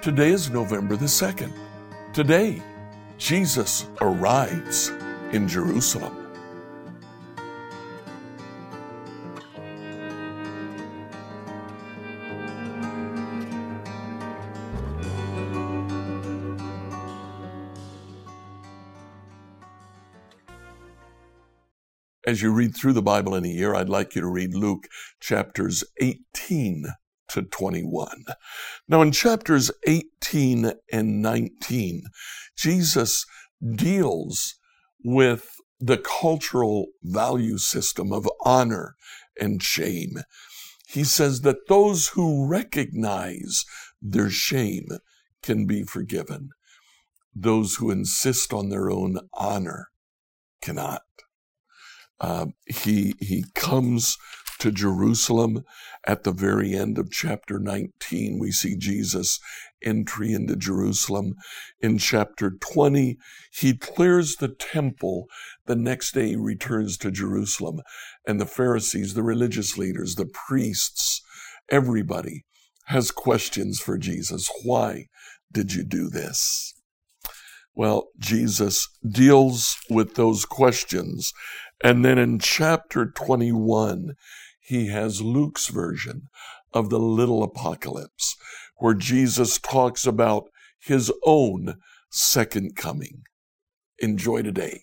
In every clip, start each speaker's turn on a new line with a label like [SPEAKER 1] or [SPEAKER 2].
[SPEAKER 1] Today is November the 2nd. Today, Jesus arrives in Jerusalem. As you read through the Bible in a year, I'd like you to read Luke chapters 18 to 21. Now, in chapters 18 and 19, Jesus deals with the cultural value system of honor and shame. He says that those who recognize their shame can be forgiven. Those who insist on their own honor cannot. Uh, he he comes to Jerusalem at the very end of chapter 19. We see Jesus entry into Jerusalem. In chapter 20, he clears the temple. The next day, he returns to Jerusalem, and the Pharisees, the religious leaders, the priests, everybody has questions for Jesus. Why did you do this? Well, Jesus deals with those questions and then in chapter 21, he has Luke's version of the little apocalypse, where Jesus talks about his own second coming. Enjoy today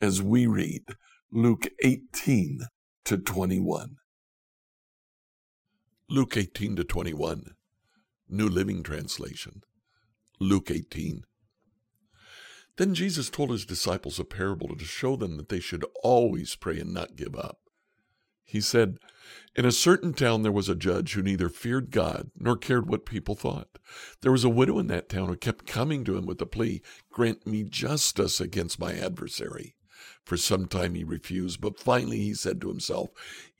[SPEAKER 1] as we read Luke 18 to 21. Luke 18 to 21, New Living Translation. Luke 18. Then Jesus told his disciples a parable to show them that they should always pray and not give up. He said, In a certain town there was a judge who neither feared God nor cared what people thought. There was a widow in that town who kept coming to him with the plea, Grant me justice against my adversary. For some time he refused, but finally he said to himself,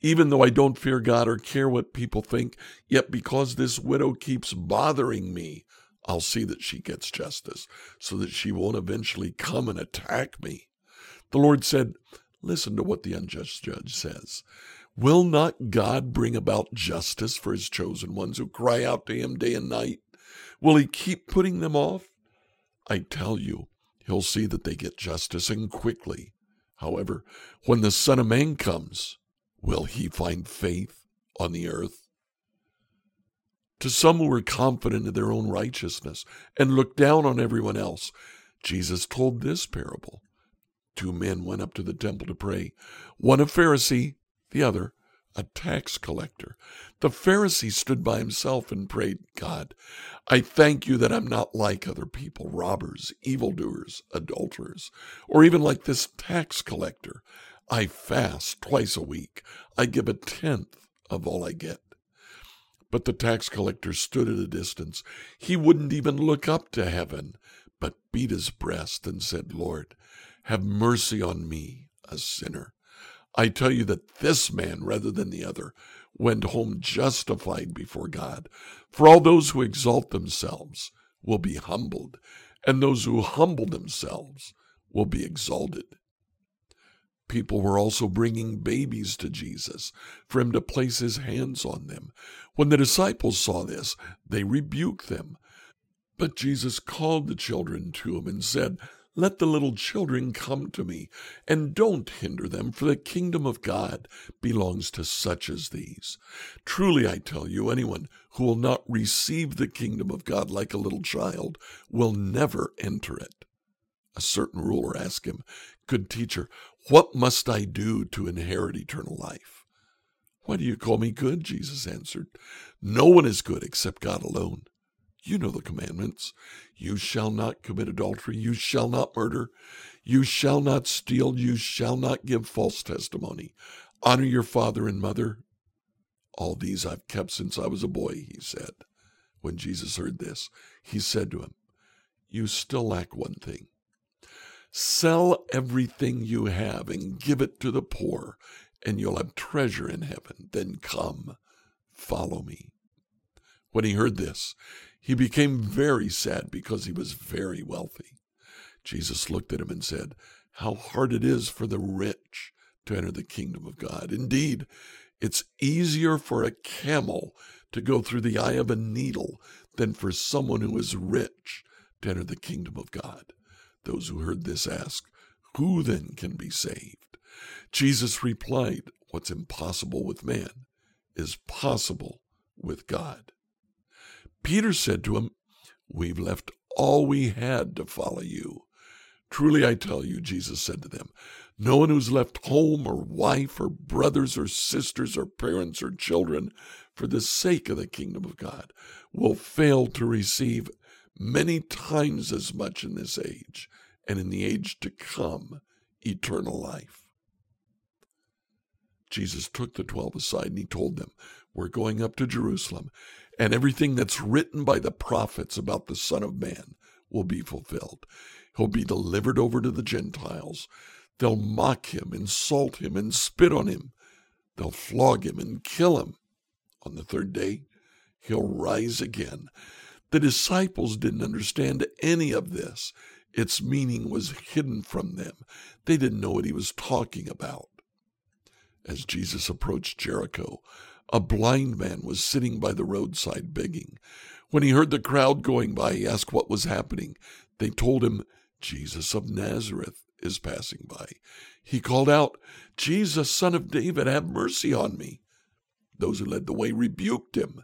[SPEAKER 1] Even though I don't fear God or care what people think, yet because this widow keeps bothering me, I'll see that she gets justice so that she won't eventually come and attack me. The Lord said, Listen to what the unjust judge says. Will not God bring about justice for his chosen ones who cry out to him day and night? Will he keep putting them off? I tell you, he'll see that they get justice and quickly. However, when the Son of Man comes, will he find faith on the earth? To some who were confident in their own righteousness and looked down on everyone else, Jesus told this parable. Two men went up to the temple to pray, one a Pharisee, the other a tax collector. The Pharisee stood by himself and prayed, God, I thank you that I'm not like other people, robbers, evildoers, adulterers, or even like this tax collector. I fast twice a week. I give a tenth of all I get. But the tax collector stood at a distance. He wouldn't even look up to heaven, but beat his breast and said, Lord, have mercy on me, a sinner. I tell you that this man, rather than the other, went home justified before God. For all those who exalt themselves will be humbled, and those who humble themselves will be exalted. People were also bringing babies to Jesus for him to place his hands on them. When the disciples saw this, they rebuked them. But Jesus called the children to him and said, Let the little children come to me, and don't hinder them, for the kingdom of God belongs to such as these. Truly I tell you, anyone who will not receive the kingdom of God like a little child will never enter it. A certain ruler asked him, Good teacher, what must I do to inherit eternal life? Why do you call me good? Jesus answered. No one is good except God alone. You know the commandments. You shall not commit adultery. You shall not murder. You shall not steal. You shall not give false testimony. Honor your father and mother. All these I've kept since I was a boy, he said. When Jesus heard this, he said to him, You still lack one thing. Sell everything you have and give it to the poor, and you'll have treasure in heaven. Then come, follow me. When he heard this, he became very sad because he was very wealthy. Jesus looked at him and said, How hard it is for the rich to enter the kingdom of God. Indeed, it's easier for a camel to go through the eye of a needle than for someone who is rich to enter the kingdom of God. Those who heard this asked, Who then can be saved? Jesus replied, What's impossible with man is possible with God. Peter said to him, We've left all we had to follow you. Truly I tell you, Jesus said to them, no one who's left home or wife or brothers or sisters or parents or children for the sake of the kingdom of God will fail to receive many times as much in this age and in the age to come eternal life. Jesus took the twelve aside and he told them, We're going up to Jerusalem, and everything that's written by the prophets about the Son of Man will be fulfilled. He'll be delivered over to the Gentiles. They'll mock him, insult him, and spit on him. They'll flog him and kill him. On the third day, he'll rise again. The disciples didn't understand any of this. Its meaning was hidden from them. They didn't know what he was talking about. As Jesus approached Jericho, a blind man was sitting by the roadside begging. When he heard the crowd going by, he asked what was happening. They told him, Jesus of Nazareth is passing by. He called out, Jesus, son of David, have mercy on me. Those who led the way rebuked him.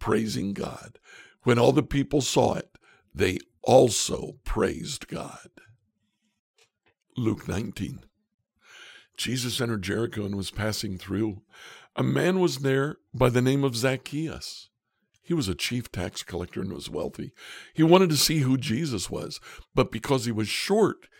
[SPEAKER 1] praising God. When all the people saw it, they also praised God. Luke 19. Jesus entered Jericho and was passing through. A man was there by the name of Zacchaeus. He was a chief tax collector and was wealthy. He wanted to see who Jesus was, but because he was short,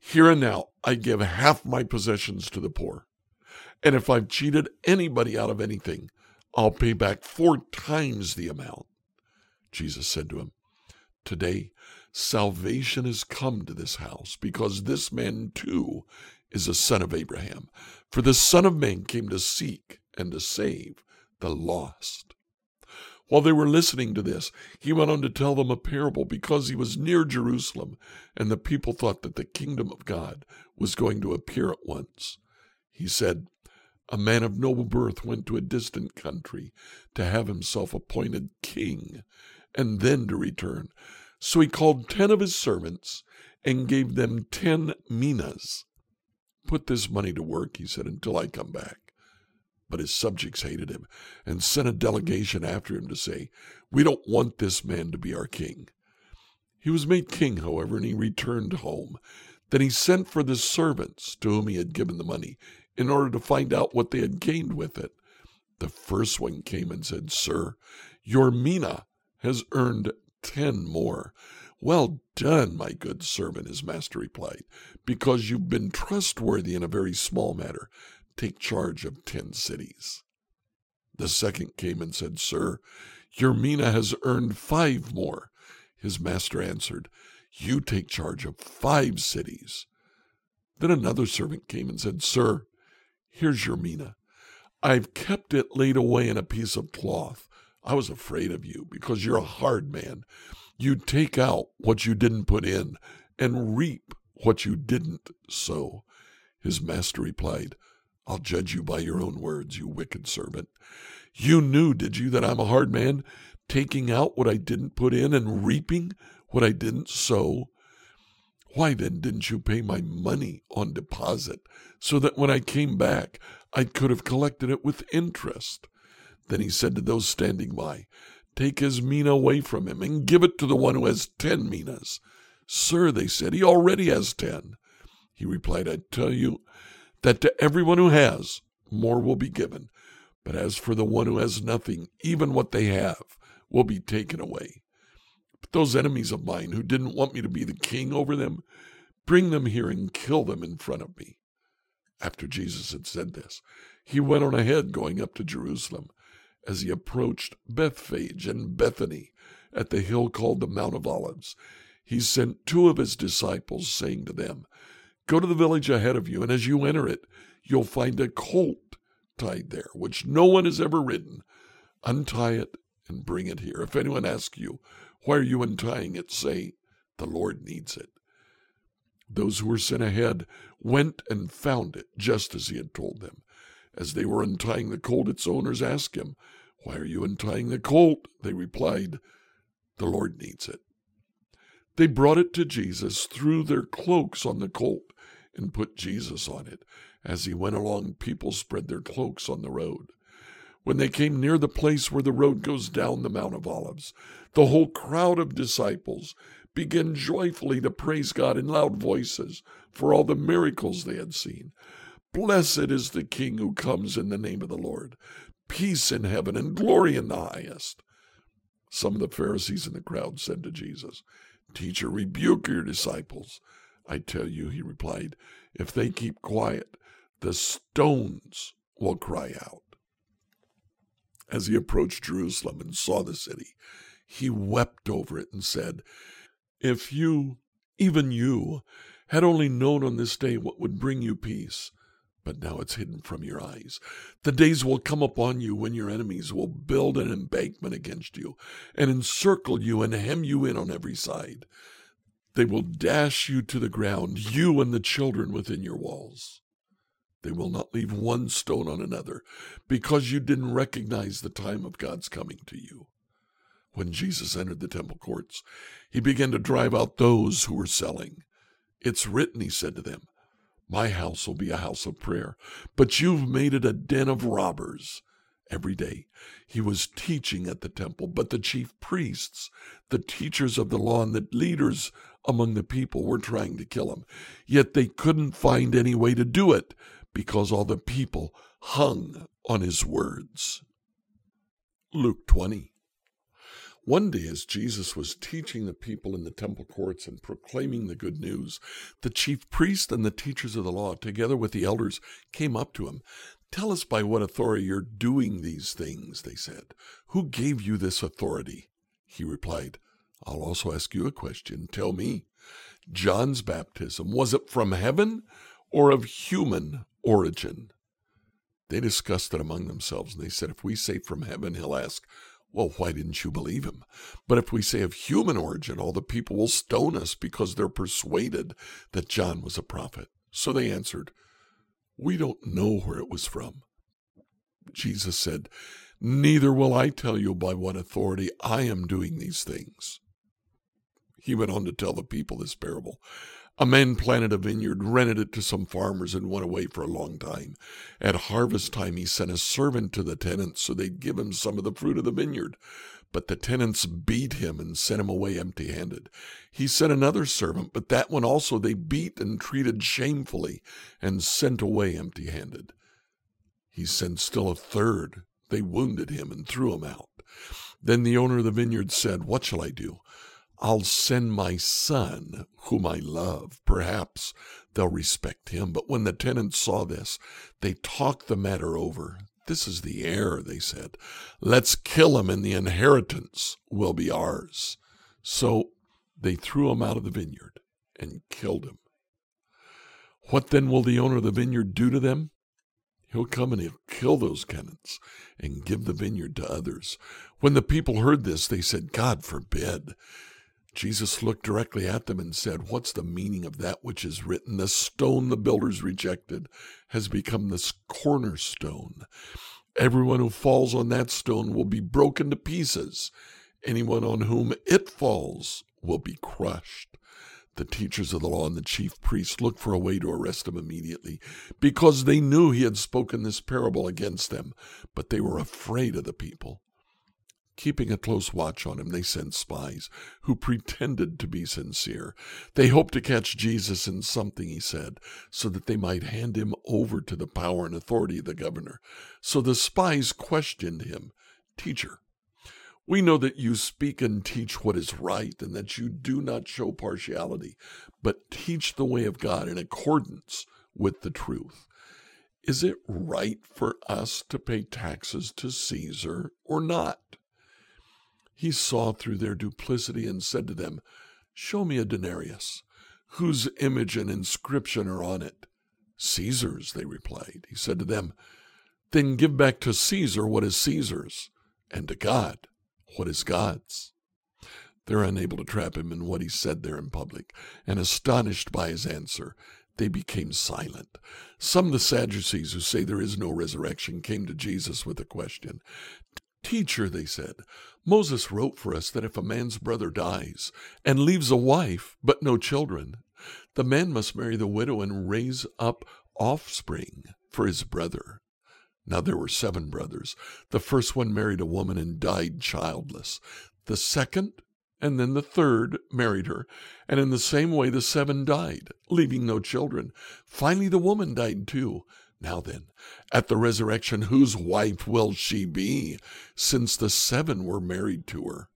[SPEAKER 1] here and now, I give half my possessions to the poor. And if I've cheated anybody out of anything, I'll pay back four times the amount. Jesus said to him, Today, salvation has come to this house, because this man too is a son of Abraham. For the Son of Man came to seek and to save the lost. While they were listening to this, he went on to tell them a parable because he was near Jerusalem, and the people thought that the kingdom of God was going to appear at once. He said, A man of noble birth went to a distant country to have himself appointed king, and then to return. So he called ten of his servants and gave them ten minas. Put this money to work, he said, until I come back. But his subjects hated him and sent a mm-hmm. delegation after him to say, We don't want this man to be our king. He was made king, however, and he returned home. Then he sent for the servants to whom he had given the money in order to find out what they had gained with it. The first one came and said, Sir, your mina has earned ten more. Well done, my good servant, his master replied, because you've been trustworthy in a very small matter take charge of ten cities. The second came and said, Sir, your mina has earned five more. His master answered, You take charge of five cities. Then another servant came and said, Sir, here's your mina. I've kept it laid away in a piece of cloth. I was afraid of you because you're a hard man. You take out what you didn't put in and reap what you didn't sow. His master replied, I'll judge you by your own words, you wicked servant. You knew, did you, that I'm a hard man, taking out what I didn't put in and reaping what I didn't sow? Why then didn't you pay my money on deposit so that when I came back I could have collected it with interest. Then he said to those standing by, Take his mina away from him and give it to the one who has ten minas. Sir, they said, he already has ten. He replied, I tell you that to everyone who has, more will be given. But as for the one who has nothing, even what they have will be taken away. But those enemies of mine who didn't want me to be the king over them, bring them here and kill them in front of me. After Jesus had said this, he went on ahead going up to Jerusalem. As he approached Bethphage and Bethany at the hill called the Mount of Olives, he sent two of his disciples, saying to them, Go to the village ahead of you, and as you enter it, you'll find a colt tied there, which no one has ever ridden. Untie it and bring it here. If anyone asks you, Why are you untying it? say, The Lord needs it. Those who were sent ahead went and found it just as he had told them. As they were untying the colt, its owners asked him, Why are you untying the colt? They replied, The Lord needs it. They brought it to Jesus, threw their cloaks on the colt, and put Jesus on it. As he went along, people spread their cloaks on the road. When they came near the place where the road goes down the Mount of Olives, the whole crowd of disciples began joyfully to praise God in loud voices for all the miracles they had seen. Blessed is the King who comes in the name of the Lord. Peace in heaven and glory in the highest. Some of the Pharisees in the crowd said to Jesus, Teacher, rebuke your disciples. I tell you, he replied, if they keep quiet, the stones will cry out. As he approached Jerusalem and saw the city, he wept over it and said, If you, even you, had only known on this day what would bring you peace, but now it's hidden from your eyes. The days will come upon you when your enemies will build an embankment against you and encircle you and hem you in on every side. They will dash you to the ground, you and the children within your walls. They will not leave one stone on another because you didn't recognize the time of God's coming to you. When Jesus entered the temple courts, he began to drive out those who were selling. It's written, he said to them, my house will be a house of prayer, but you've made it a den of robbers. Every day he was teaching at the temple, but the chief priests, the teachers of the law, and the leaders among the people were trying to kill him. Yet they couldn't find any way to do it because all the people hung on his words. Luke 20. One day, as Jesus was teaching the people in the temple courts and proclaiming the good news, the chief priests and the teachers of the law, together with the elders, came up to him. Tell us by what authority you're doing these things, they said. Who gave you this authority? He replied, I'll also ask you a question. Tell me, John's baptism, was it from heaven or of human origin? They discussed it among themselves, and they said, If we say from heaven, he'll ask, well, why didn't you believe him? But if we say of human origin, all the people will stone us because they're persuaded that John was a prophet. So they answered, We don't know where it was from. Jesus said, Neither will I tell you by what authority I am doing these things. He went on to tell the people this parable. A man planted a vineyard, rented it to some farmers, and went away for a long time. At harvest time, he sent a servant to the tenants so they'd give him some of the fruit of the vineyard. But the tenants beat him and sent him away empty handed. He sent another servant, but that one also they beat and treated shamefully and sent away empty handed. He sent still a third. They wounded him and threw him out. Then the owner of the vineyard said, What shall I do? I'll send my son, whom I love. Perhaps they'll respect him. But when the tenants saw this, they talked the matter over. This is the heir, they said. Let's kill him, and the inheritance will be ours. So they threw him out of the vineyard and killed him. What then will the owner of the vineyard do to them? He'll come and he'll kill those tenants and give the vineyard to others. When the people heard this, they said, God forbid. Jesus looked directly at them and said, What's the meaning of that which is written? The stone the builders rejected has become the cornerstone. Everyone who falls on that stone will be broken to pieces. Anyone on whom it falls will be crushed. The teachers of the law and the chief priests looked for a way to arrest him immediately because they knew he had spoken this parable against them, but they were afraid of the people. Keeping a close watch on him, they sent spies who pretended to be sincere. They hoped to catch Jesus in something he said, so that they might hand him over to the power and authority of the governor. So the spies questioned him Teacher, we know that you speak and teach what is right, and that you do not show partiality, but teach the way of God in accordance with the truth. Is it right for us to pay taxes to Caesar or not? He saw through their duplicity and said to them, Show me a denarius, whose image and inscription are on it. Caesar's, they replied. He said to them, Then give back to Caesar what is Caesar's, and to God what is God's. They're unable to trap him in what he said there in public, and astonished by his answer, they became silent. Some of the Sadducees who say there is no resurrection came to Jesus with a question. Teacher, they said, Moses wrote for us that if a man's brother dies and leaves a wife but no children, the man must marry the widow and raise up offspring for his brother. Now there were seven brothers. The first one married a woman and died childless. The second and then the third married her, and in the same way the seven died, leaving no children. Finally, the woman died too. Now then, at the resurrection, whose wife will she be, since the seven were married to her?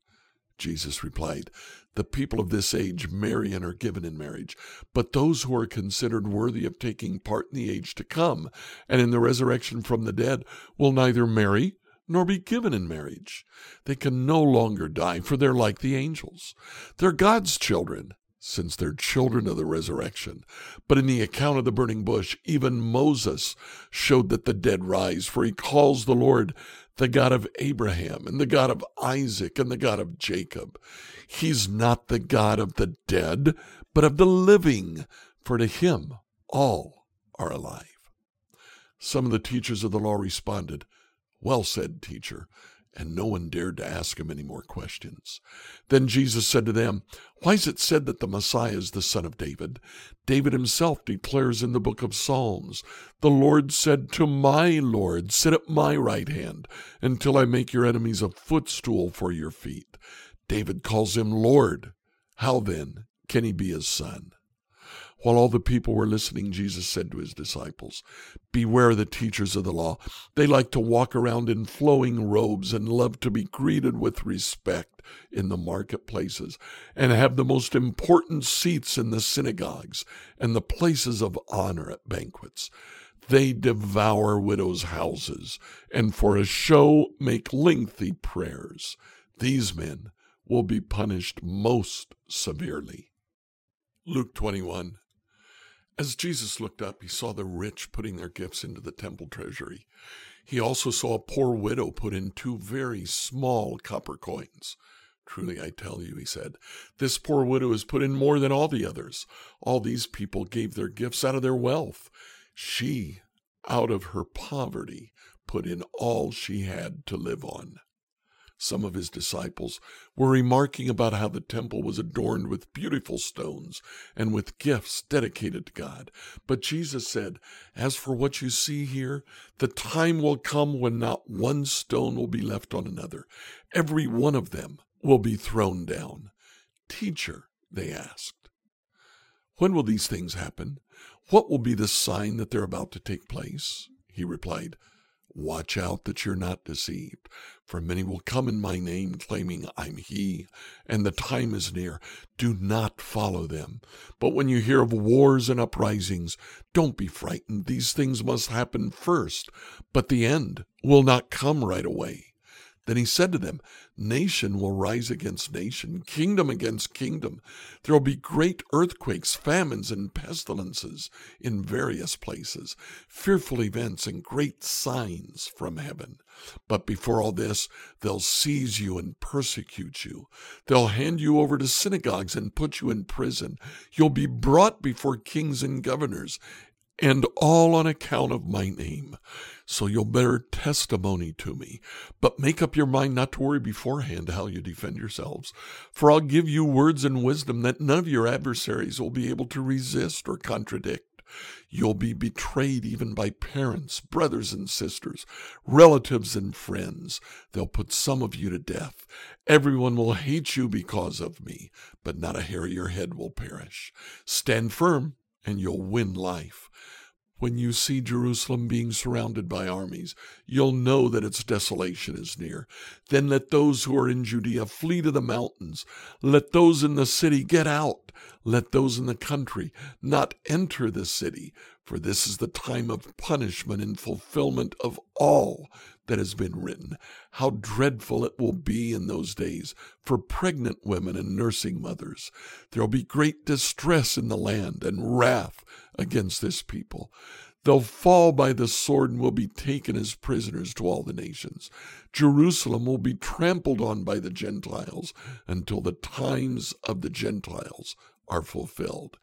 [SPEAKER 1] Jesus replied, The people of this age marry and are given in marriage, but those who are considered worthy of taking part in the age to come and in the resurrection from the dead will neither marry nor be given in marriage. They can no longer die, for they're like the angels. They're God's children since they're children of the resurrection. But in the account of the burning bush, even Moses showed that the dead rise, for he calls the Lord the God of Abraham and the God of Isaac and the God of Jacob. He's not the God of the dead, but of the living, for to him all are alive. Some of the teachers of the law responded, Well said, teacher and no one dared to ask him any more questions. Then Jesus said to them, Why is it said that the Messiah is the son of David? David himself declares in the book of Psalms, The Lord said to my Lord, Sit at my right hand until I make your enemies a footstool for your feet. David calls him Lord. How then can he be his son? While all the people were listening, Jesus said to his disciples, Beware the teachers of the law. They like to walk around in flowing robes and love to be greeted with respect in the marketplaces and have the most important seats in the synagogues and the places of honor at banquets. They devour widows' houses and for a show make lengthy prayers. These men will be punished most severely. Luke 21 as Jesus looked up, he saw the rich putting their gifts into the temple treasury. He also saw a poor widow put in two very small copper coins. Truly, I tell you, he said, this poor widow has put in more than all the others. All these people gave their gifts out of their wealth. She, out of her poverty, put in all she had to live on. Some of his disciples were remarking about how the temple was adorned with beautiful stones and with gifts dedicated to God. But Jesus said, As for what you see here, the time will come when not one stone will be left on another. Every one of them will be thrown down. Teacher, they asked, when will these things happen? What will be the sign that they're about to take place? He replied, Watch out that you're not deceived, for many will come in my name, claiming I'm He, and the time is near. Do not follow them. But when you hear of wars and uprisings, don't be frightened. These things must happen first, but the end will not come right away. Then he said to them, Nation will rise against nation, kingdom against kingdom. There will be great earthquakes, famines, and pestilences in various places, fearful events, and great signs from heaven. But before all this, they'll seize you and persecute you. They'll hand you over to synagogues and put you in prison. You'll be brought before kings and governors and all on account of my name. So you'll bear testimony to me. But make up your mind not to worry beforehand how you defend yourselves. For I'll give you words and wisdom that none of your adversaries will be able to resist or contradict. You'll be betrayed even by parents, brothers and sisters, relatives and friends. They'll put some of you to death. Everyone will hate you because of me, but not a hair of your head will perish. Stand firm, and you'll win life. When you see Jerusalem being surrounded by armies, you'll know that its desolation is near. Then let those who are in Judea flee to the mountains. Let those in the city get out. Let those in the country not enter the city, for this is the time of punishment and fulfillment of all that has been written. How dreadful it will be in those days for pregnant women and nursing mothers. There will be great distress in the land and wrath against this people. They'll fall by the sword and will be taken as prisoners to all the nations. Jerusalem will be trampled on by the Gentiles until the times of the Gentiles are fulfilled.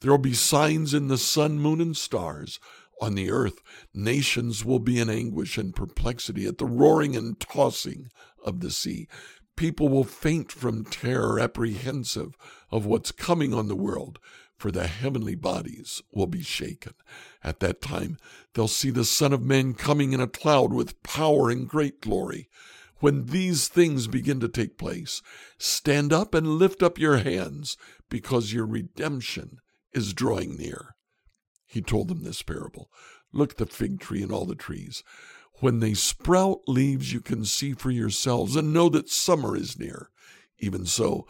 [SPEAKER 1] There will be signs in the sun, moon, and stars on the earth, nations will be in anguish and perplexity at the roaring and tossing of the sea. People will faint from terror, apprehensive of what's coming on the world, for the heavenly bodies will be shaken. At that time, they'll see the Son of Man coming in a cloud with power and great glory. When these things begin to take place, stand up and lift up your hands, because your redemption is drawing near. He told them this parable Look at the fig tree and all the trees. When they sprout leaves, you can see for yourselves and know that summer is near. Even so,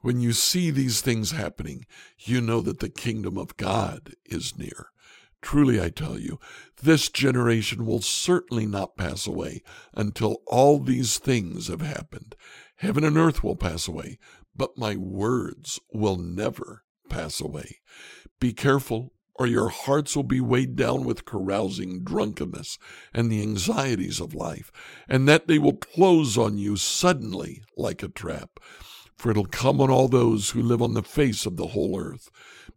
[SPEAKER 1] when you see these things happening, you know that the kingdom of God is near. Truly, I tell you, this generation will certainly not pass away until all these things have happened. Heaven and earth will pass away, but my words will never pass away. Be careful or your hearts will be weighed down with carousing, drunkenness, and the anxieties of life, and that they will close on you suddenly like a trap. For it'll come on all those who live on the face of the whole earth.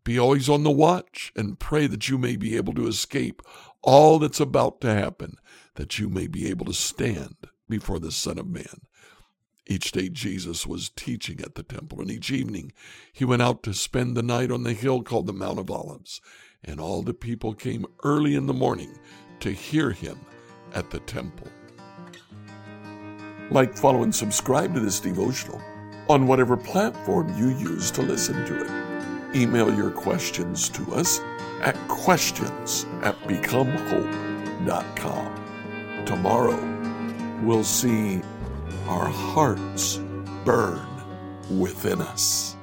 [SPEAKER 1] Be always on the watch and pray that you may be able to escape all that's about to happen, that you may be able to stand before the Son of Man. Each day Jesus was teaching at the temple, and each evening he went out to spend the night on the hill called the Mount of Olives and all the people came early in the morning to hear him at the temple. Like, follow, and subscribe to this devotional on whatever platform you use to listen to it. Email your questions to us at questions at becomehope.com. Tomorrow, we'll see our hearts burn within us.